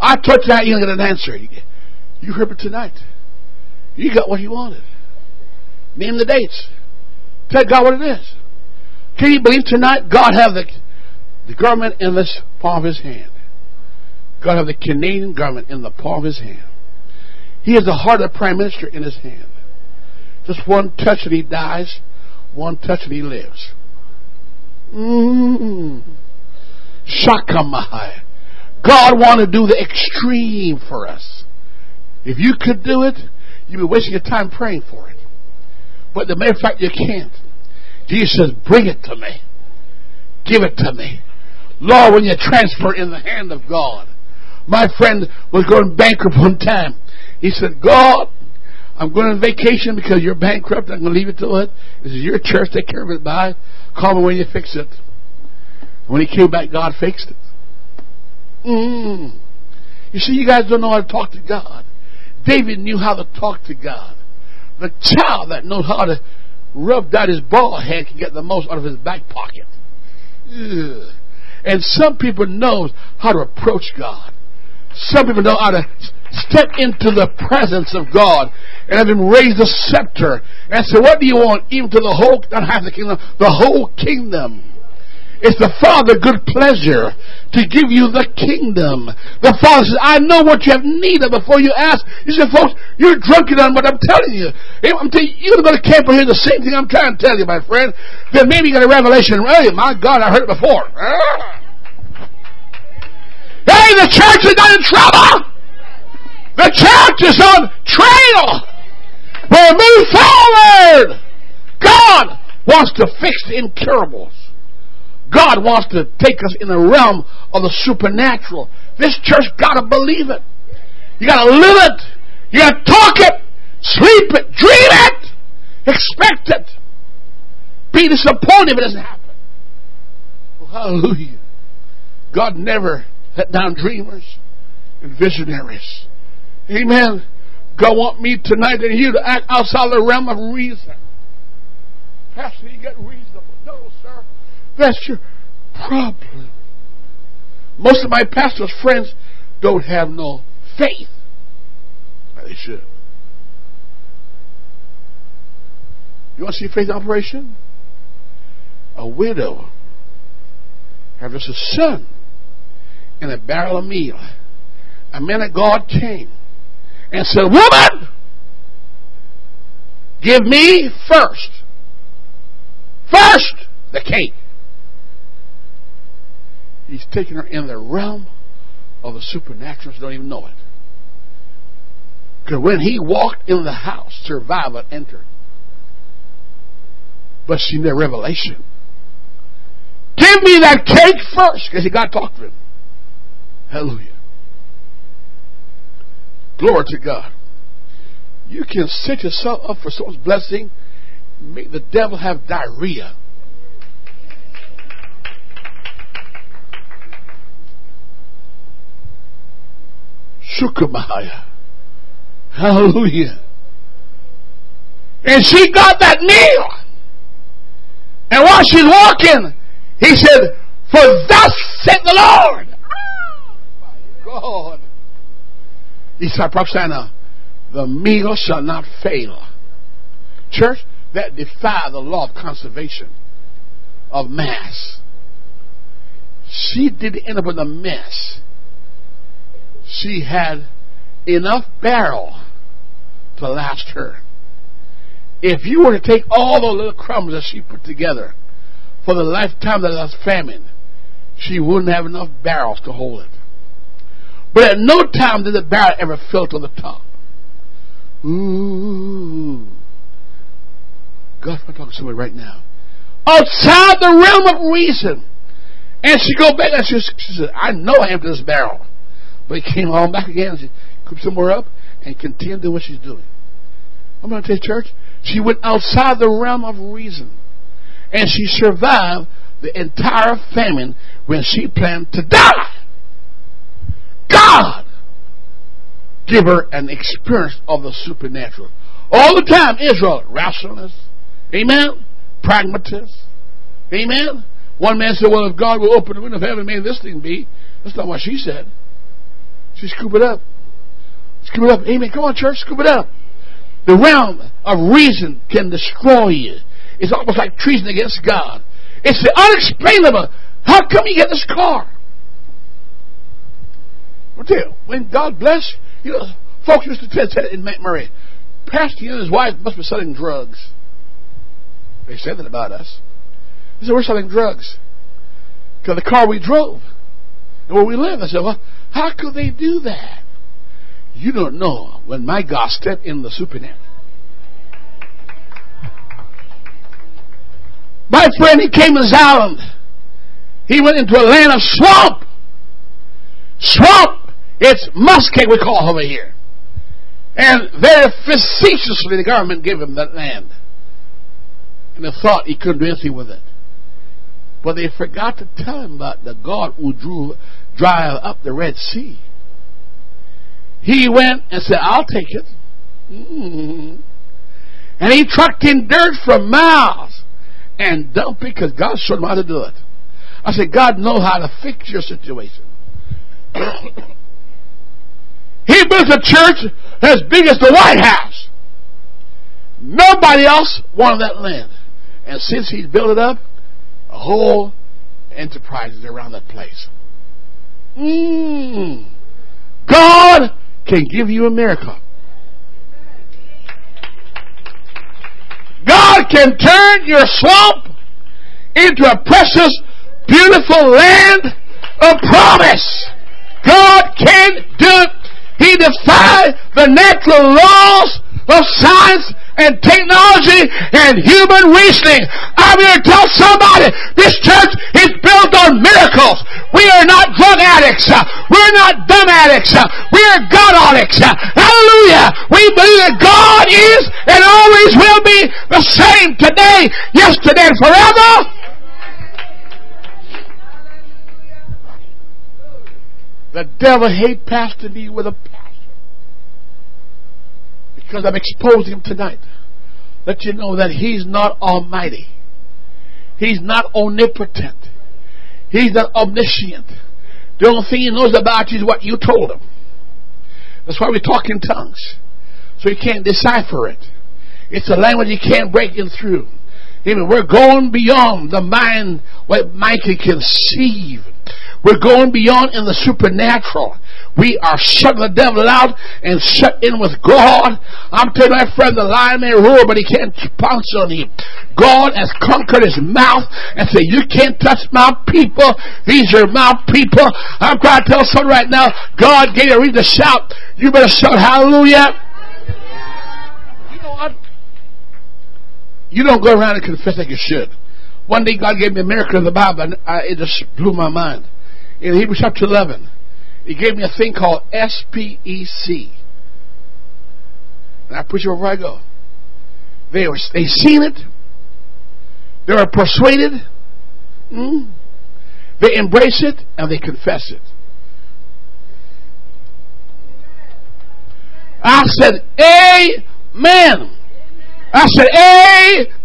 I you that you get an answer. You heard it tonight. You got what you wanted. Name the dates. Tell God what it is. Can you believe tonight God have the, the government in this palm of his hand? God have the Canadian government in the palm of his hand. He has the heart of the Prime Minister in his hand. Just one touch and he dies, one touch and he lives. Mm. Shakamai. God want to do the extreme for us. If you could do it, you'd be wasting your time praying for it. But the matter of fact you can't. Jesus says, bring it to me. Give it to me. Lord, when you transfer in the hand of God. My friend was going bankrupt one time. He said, God, I'm going on vacation because you're bankrupt. I'm going to leave it to it. This is your church. Take care of it. Bye. Call me when you fix it. When he came back, God fixed it. Mm. You see, you guys don't know how to talk to God. David knew how to talk to God. The child that knows how to rub down his bald head can get the most out of his back pocket. Ugh. And some people know how to approach God. Some people know how to step into the presence of God and have him raise the scepter and say, What do you want? Even to the whole, not half the kingdom, the whole kingdom. It's the Father good pleasure to give you the kingdom. The Father says, I know what you have need of before you ask. He said, folks, you're drunk on what I'm telling you. I'm telling you, you're going to camp hear the same thing I'm trying to tell you, my friend. Then maybe you got a revelation. Hey, my God, I heard it before. Ah. Hey, the church is not in trouble. The church is on trail. We'll move forward. God wants to fix the incurables. God wants to take us in the realm of the supernatural. This church got to believe it. You got to live it. You got to talk it, sleep it, dream it, expect it. Be disappointed if it doesn't happen. Oh, hallelujah. God never let down dreamers and visionaries. Amen. God want me tonight and you to act outside the realm of reason. Pastor, you get reasonable. No. That's your problem. Most of my pastor's friends don't have no faith. They should. You want to see faith operation? A widow had just a son in a barrel of meal. A man of God came and said, Woman, give me first. First the cake. He's taking her in the realm of the supernatural. She don't even know it. Because when he walked in the house, survival entered. But she needed revelation. Give me that cake first. Because he got to talk to him. Hallelujah. Glory to God. You can set yourself up for someone's blessing, make the devil have diarrhea. Shukamaya. Hallelujah. And she got that meal. And while she's walking, he said, For thus said the Lord. Oh, God. He said, prophesying uh, the meal shall not fail. Church, that defy the law of conservation of mass. She didn't end up in a mess. She had enough barrel to last her. If you were to take all the little crumbs that she put together for the lifetime that was famine, she wouldn't have enough barrels to hold it. But at no time did the barrel ever fill to the top. Ooh. God's talking to somebody right now. Outside the realm of reason. And she go back and she, she said, I know I emptied this barrel. But he came on back again she could somewhere up and continued what she's doing. I'm going to tell you, church, she went outside the realm of reason. And she survived the entire famine when she planned to die. God give her an experience of the supernatural. All the time, Israel, rationalist, amen, pragmatist, amen. One man said, Well, if God will open the window of heaven, may this thing be. That's not what she said. Scoop it up. Scoop it up. Amen. Come on, church, scoop it up. The realm of reason can destroy you. It's almost like treason against God. It's the unexplainable. How come you get this car? I'll tell you, when God bless, you know, folks used to tell, tell in McMurray, Pastor and his wife must be selling drugs. They said that about us. They said, we're selling drugs. Because the car we drove where we live. I said, well, how could they do that? You don't know when my God stepped in the supernatural. My friend, he came to Island. He went into a land of swamp. Swamp. It's muskeg we call over here. And very facetiously the government gave him that land. And they thought he couldn't do anything with it. But they forgot to tell him about the God who drew drive up the Red Sea. He went and said, I'll take it. Mm-hmm. And he trucked in dirt for miles and dumped it because God showed him how to do it. I said, God knows how to fix your situation. <coughs> he built a church as big as the White House. Nobody else wanted that land. And since he's built it up, whole enterprises around that place. Mm. God can give you a miracle. God can turn your swamp into a precious, beautiful land of promise. God can do it. He defied the natural laws of science and technology and human reasoning. I'm here to tell somebody this church is built on miracles. We are not drug addicts. We're not dumb addicts. We are God addicts. Hallelujah. We believe that God is and always will be the same today, yesterday, and forever. The devil hate Pastor me with a passion because I'm exposing him tonight. Let you know that he's not almighty. He's not omnipotent. He's not omniscient. The only thing he knows about you is what you told him. That's why we talk in tongues. So he can't decipher it. It's a language he can't break in through. Even we're going beyond the mind, what mind can conceive. We're going beyond in the supernatural. We are shutting the devil out and shut in with God. I'm telling my friend, the lion may roar, but he can't pounce on him. God has conquered his mouth and said, you can't touch my people. These are my people. I'm trying to tell someone right now, God gave you a reason to shout. You better shout hallelujah. You know what? You don't go around and confess like you should. One day God gave me a miracle in the Bible and I, it just blew my mind. In Hebrews chapter 11, he gave me a thing called SPEC. And I push it wherever I go. They were they seen it. They are persuaded. Mm, they embrace it and they confess it. I said, Amen. I said,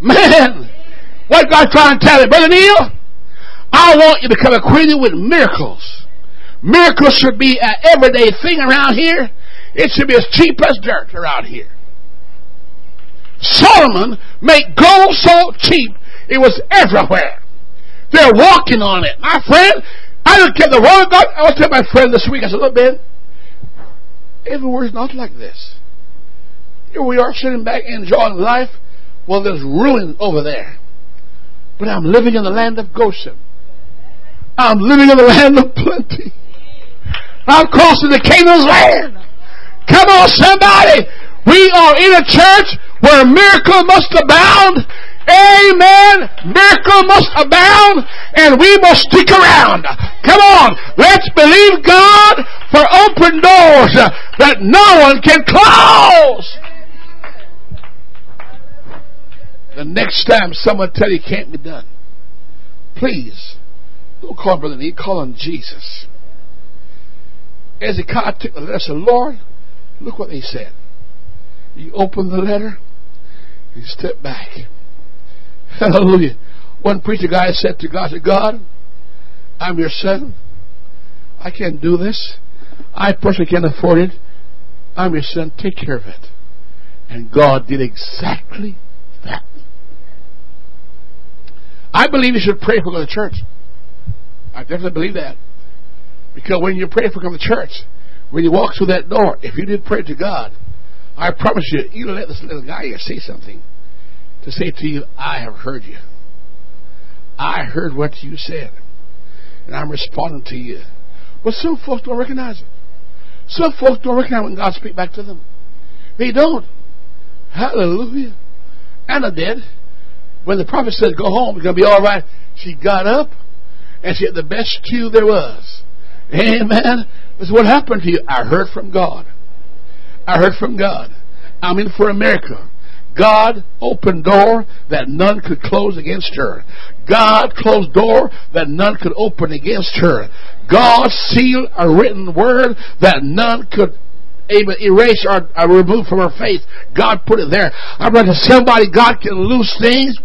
Amen. What God trying to tell you, Brother Neil? I want you to become acquainted with miracles. Miracles should be an everyday thing around here. It should be as cheap as dirt around here. Solomon made gold so cheap it was everywhere. They're walking on it. My friend, I don't care the word God. I was telling my friend this week, I said, look, man, everywhere is not like this. Here we are sitting back enjoying life while there's ruin over there. But I'm living in the land of Goshen. I'm living in the land of plenty. I'm crossing the Canaan's land. Come on, somebody. We are in a church where miracle must abound. Amen. Miracle must abound and we must stick around. Come on. Let's believe God for open doors that no one can close. The next time someone tell you can't be done, please don't call Brother Neil, call on Jesus. Hezekiah took the letter and said, Lord, look what they said. He opened the letter, he stepped back. <laughs> Hallelujah. One preacher guy said to God, said, God, I'm your son. I can't do this. I personally can't afford it. I'm your son. Take care of it. And God did exactly that. I believe you should pray for the church. I definitely believe that. Because when you pray for the church, when you walk through that door, if you did pray to God, I promise you, you let this little guy here say something to say to you, I have heard you. I heard what you said. And I'm responding to you. But some folks don't recognize it. Some folks don't recognize when God speaks back to them. They don't. Hallelujah. And Anna did. When the prophet said, go home, it's going to be all right, she got up and she had the best stew there was. Amen. That's what happened to you. I heard from God. I heard from God. I'm in for America. God opened door that none could close against her. God closed door that none could open against her. God sealed a written word that none could to erase or, or remove from her face. God put it there. I'm to somebody, God can loose things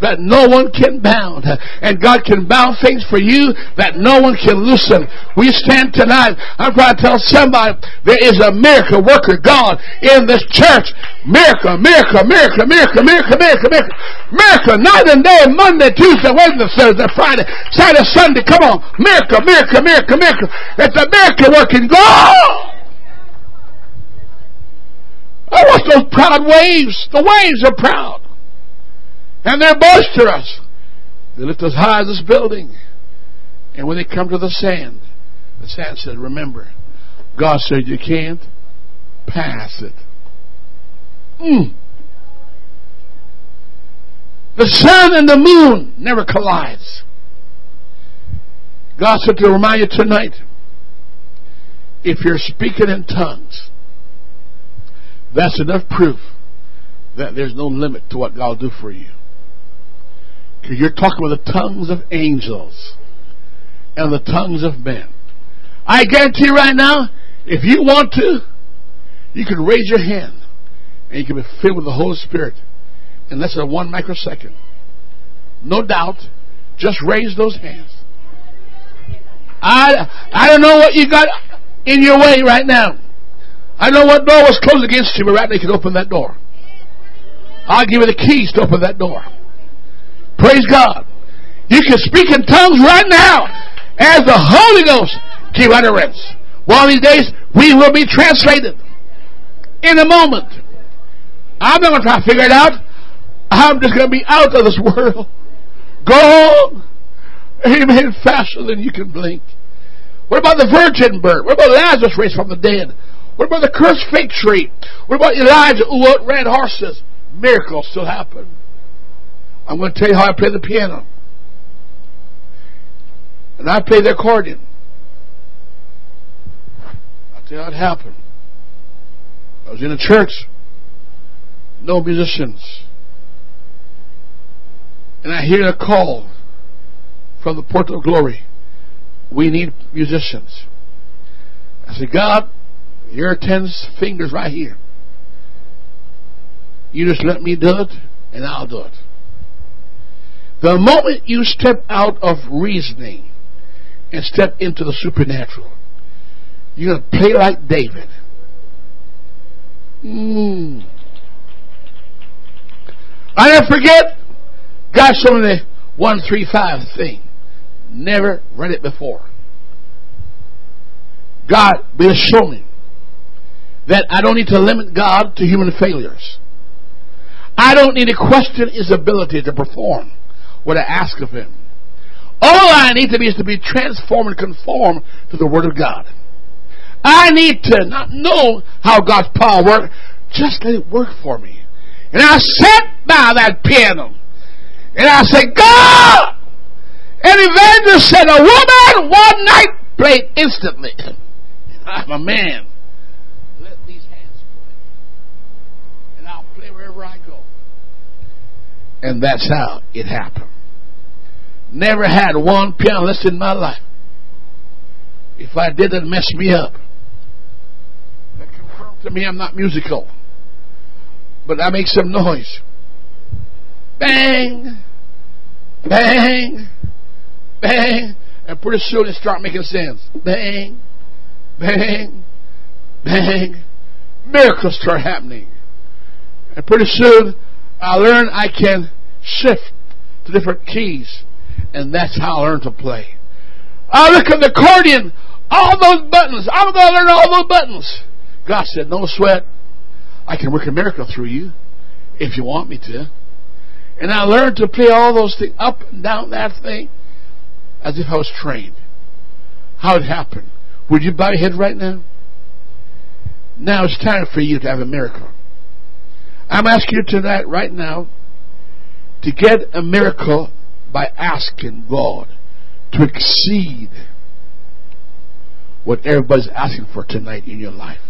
that no one can bound. And God can bound things for you that no one can loosen. We stand tonight. I'm trying to tell somebody there is a miracle worker God in this church. Miracle, miracle, miracle, miracle, miracle, miracle, miracle. Miracle, night and day, Monday, Tuesday, Wednesday, Thursday, Friday, Saturday, Sunday. Come on. Miracle, miracle, miracle, miracle. It's a miracle working God. I watch those proud waves. The waves are proud. And they're boisterous. They lift as high as this building. And when they come to the sand, the sand said, Remember, God said you can't pass it. Mm. The sun and the moon never collides. God said to remind you tonight, if you're speaking in tongues, that's enough proof that there's no limit to what God will do for you. Because you're talking with the tongues of angels and the tongues of men. I guarantee you right now, if you want to, you can raise your hand and you can be filled with the Holy Spirit in less than one microsecond. No doubt. Just raise those hands. I, I don't know what you got in your way right now. I know what door was closed against you, but right now you can open that door. I'll give you the keys to open that door. Praise God. You can speak in tongues right now as the Holy Ghost give utterance. One of these days, we will be translated in a moment. I'm not going to try to figure it out. I'm just going to be out of this world. Gone. Amen. Faster than you can blink. What about the virgin birth? What about Lazarus raised from the dead? What about the cursed fig tree? What about Elijah who ran horses? Miracles still happen. I'm going to tell you how I play the piano. And I play the accordion. I'll tell you how it happened. I was in a church, no musicians. And I hear a call from the port of glory. We need musicians. I said, God, your ten fingers right here. You just let me do it, and I'll do it. The moment you step out of reasoning and step into the supernatural, you're going to play like David. Mm. I never forget, God showed me the 135 thing. Never read it before. God will show me that I don't need to limit God to human failures. I don't need to question His ability to perform what I ask of Him. All I need to be is to be transformed and conformed to the Word of God. I need to not know how God's power works, just let it work for me. And I sat by that piano and I said, God! And evangelist said, a woman one night played instantly. <laughs> I'm a man. Wherever I go. And that's how it happened. Never had one pianist in my life. If I did, it mess me up. That confirmed to me I'm not musical. But I make some noise. Bang! Bang! Bang! And pretty soon it start making sense. Bang! Bang! Bang! Miracles start happening. And pretty soon I learn I can shift to different keys and that's how I learned to play. I look at the accordion, all those buttons. I'm going to learn all those buttons. God said, no sweat. I can work a miracle through you if you want me to. And I learned to play all those things up and down that thing as if I was trained. How it happened. Would you bow your head right now? Now it's time for you to have a miracle. I'm asking you tonight, right now, to get a miracle by asking God to exceed what everybody's asking for tonight in your life.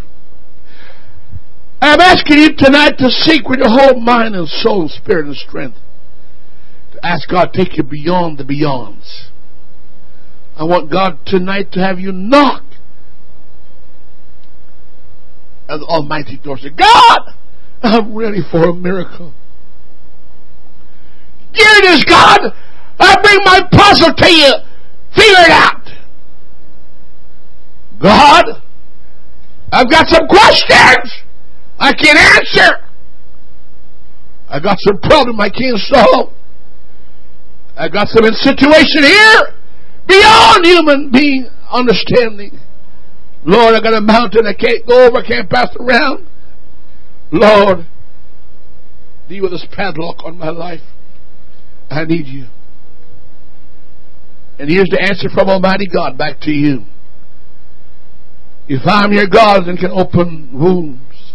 I'm asking you tonight to seek with your whole mind and soul, spirit, and strength. To ask God to take you beyond the beyonds. I want God tonight to have you knock at the Almighty door. Say, God, I'm ready for a miracle. Here it is, God. I bring my puzzle to you. Figure it out. God, I've got some questions I can't answer. I got some problem I can't solve. I got some situation here beyond human being understanding. Lord, I got a mountain I can't go over, I can't pass around. Lord, deal with this padlock on my life. I need you. And here's the answer from Almighty God back to you. If I'm your God and can open wounds,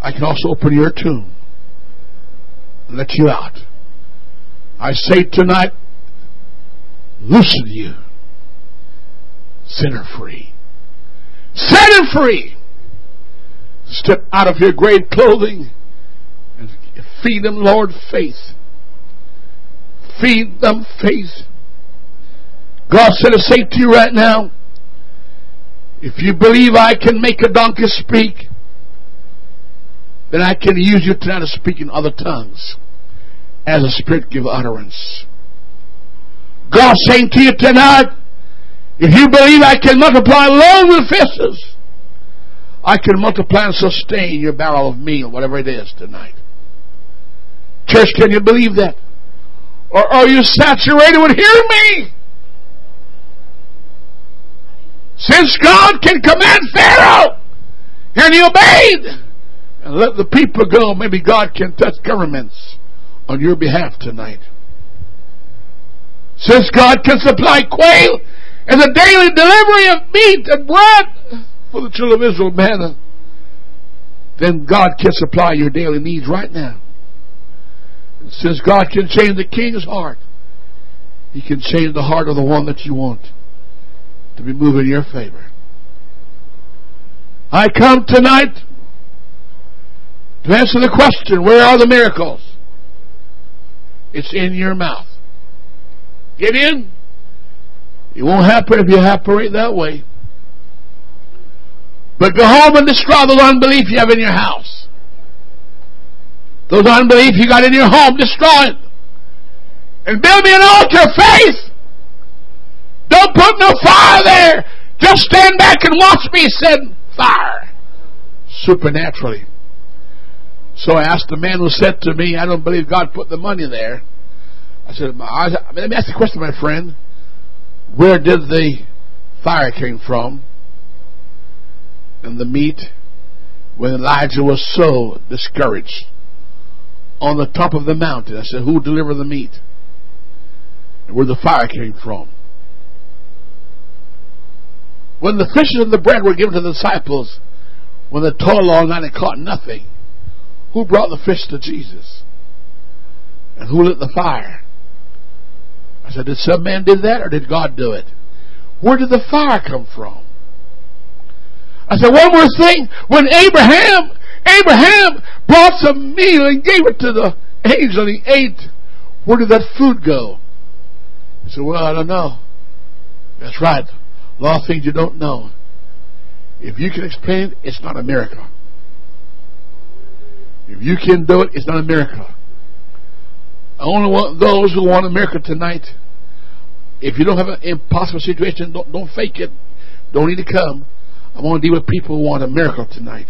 I can also open your tomb and let you out. I say tonight, loosen you. sinner free. Set him free. Step out of your grave clothing and feed them, Lord, faith feed them faith. God said to say to you right now, if you believe I can make a donkey speak, then I can use you tonight to speak in other tongues as the Spirit give utterance. God saying to you tonight, if you believe I can multiply loaves with fishes, I can multiply and sustain your barrel of meal, whatever it is tonight. Church, can you believe that? Or are you saturated with hearing me? Since God can command Pharaoh and he obeyed and let the people go, maybe God can touch governments on your behalf tonight. Since God can supply quail and the daily delivery of meat and bread for the children of Israel manna, uh, then God can supply your daily needs right now. Since God can change the king's heart, He can change the heart of the one that you want to be moving in your favor. I come tonight to answer the question where are the miracles? It's in your mouth. Get in. It won't happen if you operate that way. But go home and destroy the unbelief you have in your house. Those unbelief you got in your home, destroy it. And build me an altar of faith. Don't put no fire there. Just stand back and watch me send fire. Supernaturally. So I asked the man who said to me, I don't believe God put the money there. I said, let me ask you a question, my friend. Where did the fire came from? And the meat when Elijah was so discouraged on the top of the mountain. I said, Who delivered the meat? And where the fire came from. When the fishes and the bread were given to the disciples, when they toiled all night and caught nothing, who brought the fish to Jesus? And who lit the fire? I said, Did some man do that or did God do it? Where did the fire come from? I said, one more thing. When Abraham, Abraham brought some meal and gave it to the angel and he ate, where did that food go? He said, well, I don't know. That's right. A lot of things you don't know. If you can explain it, it's not a miracle. If you can do it, it's not a miracle. I only want those who want a miracle tonight. If you don't have an impossible situation, don't, don't fake it. Don't need to come. I want to deal with people who want a miracle tonight.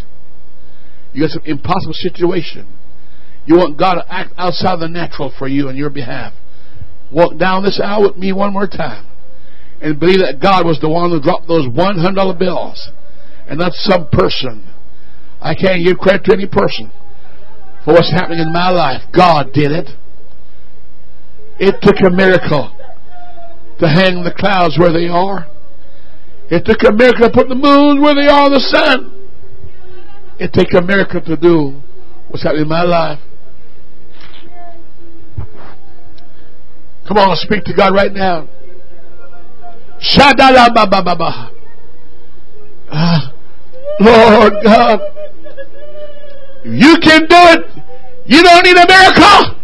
You got some impossible situation. You want God to act outside the natural for you on your behalf. Walk down this aisle with me one more time and believe that God was the one who dropped those $100 bills and not some person. I can't give credit to any person for what's happening in my life. God did it. It took a miracle to hang the clouds where they are. It took a miracle to put the moon where they are, the sun. It takes a miracle to do what's happening in my life. Come on, speak to God right now. Shadala Baba Baba. Ah, Lord God, if you can do it, you don't need a miracle.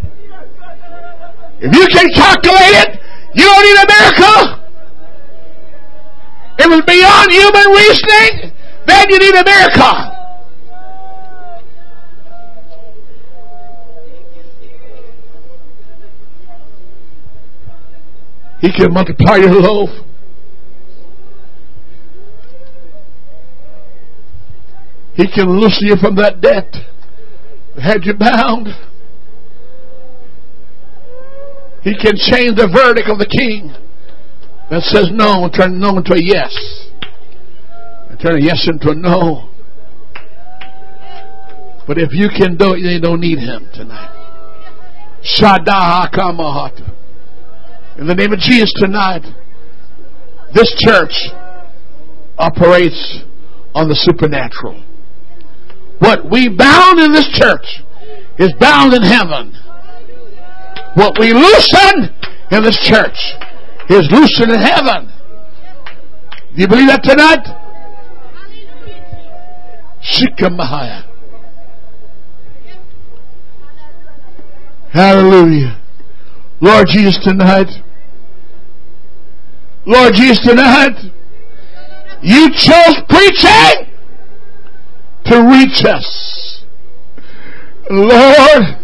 If you can calculate it, you don't need a miracle. It was beyond human reasoning, then you need a miracle. He can multiply your loaf. He can loosen you from that debt had you bound. He can change the verdict of the king that says no turn no into a yes. And turn a yes into a no. But if you can do it, you don't need him tonight. Shadaha In the name of Jesus tonight, this church operates on the supernatural. What we bound in this church is bound in heaven. What we loosen in this church is loosened in heaven. Do you believe that tonight? Shikamahaya. Hallelujah. Lord Jesus, tonight, Lord Jesus, tonight, you chose preaching to reach us. Lord,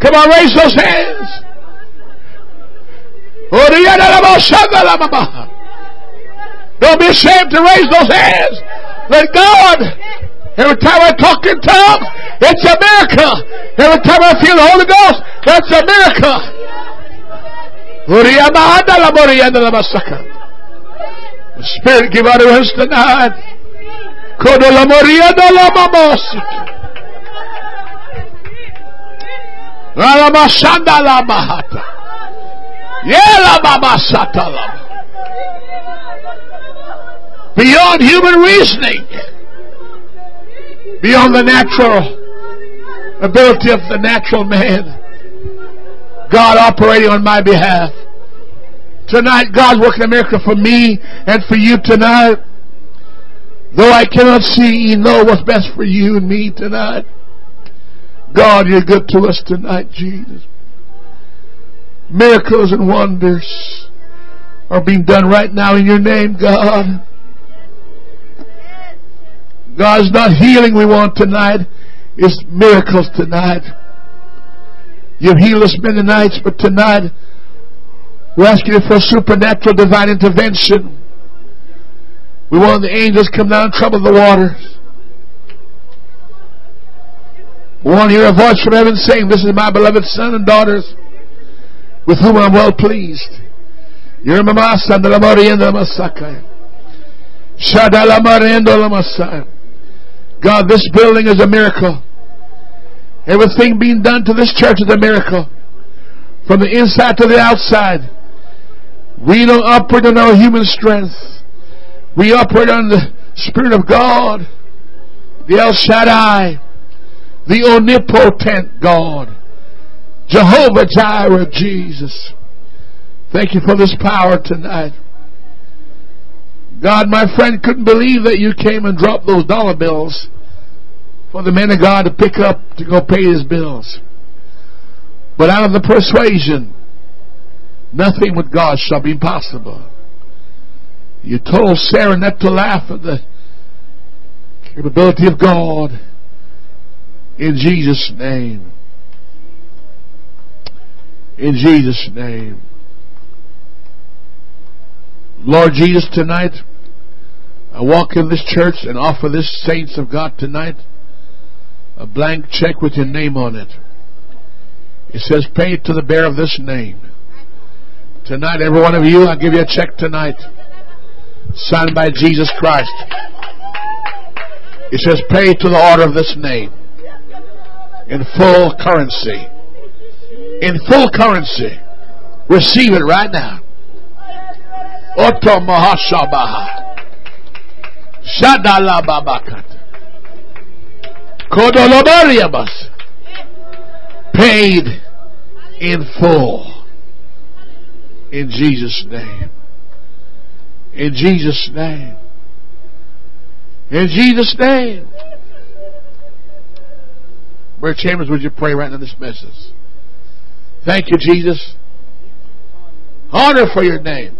Come on, raise those hands. Don't be ashamed to raise those hands. Let God, every time I talk in tongues, it's a miracle. Every time I feel the Holy Ghost, that's a miracle. The Spirit give utterance tonight. La. Yela Satalama. Beyond human reasoning. Beyond the natural ability of the natural man. God operating on my behalf. Tonight, God's working a miracle for me and for you tonight. Though I cannot see, you know what's best for you and me tonight. God, you're good to us tonight, Jesus. Miracles and wonders are being done right now in your name, God. God's not healing we want tonight. It's miracles tonight. You've healed us many nights, but tonight we're asking you for supernatural divine intervention. We want the angels come down and trouble the waters. We want to hear a voice from heaven saying, This is my beloved son and daughters with whom I'm well pleased. God, this building is a miracle. Everything being done to this church is a miracle. From the inside to the outside. We don't operate on our human strength. We operate on the Spirit of God. The El Shaddai. The omnipotent God. Jehovah Jireh, Jesus. Thank you for this power tonight. God, my friend couldn't believe that you came and dropped those dollar bills for the man of God to pick up to go pay his bills. But out of the persuasion, nothing with God shall be impossible. You told Sarah not to laugh at the capability of God in Jesus' name. In Jesus' name. Lord Jesus, tonight, I walk in this church and offer this saints of God tonight a blank check with your name on it. It says, pay it to the bearer of this name. Tonight, every one of you, I give you a check tonight. Signed by Jesus Christ. It says, pay to the order of this name. In full currency. In full currency. Receive it right now. Oto Mahashabaha. Shadalababakat. Kodolobariabas. Paid in full. In Jesus' name. In Jesus' name. In Jesus' name. Brother Chambers, would you pray right now this message? Thank you, Jesus. Honor for your name.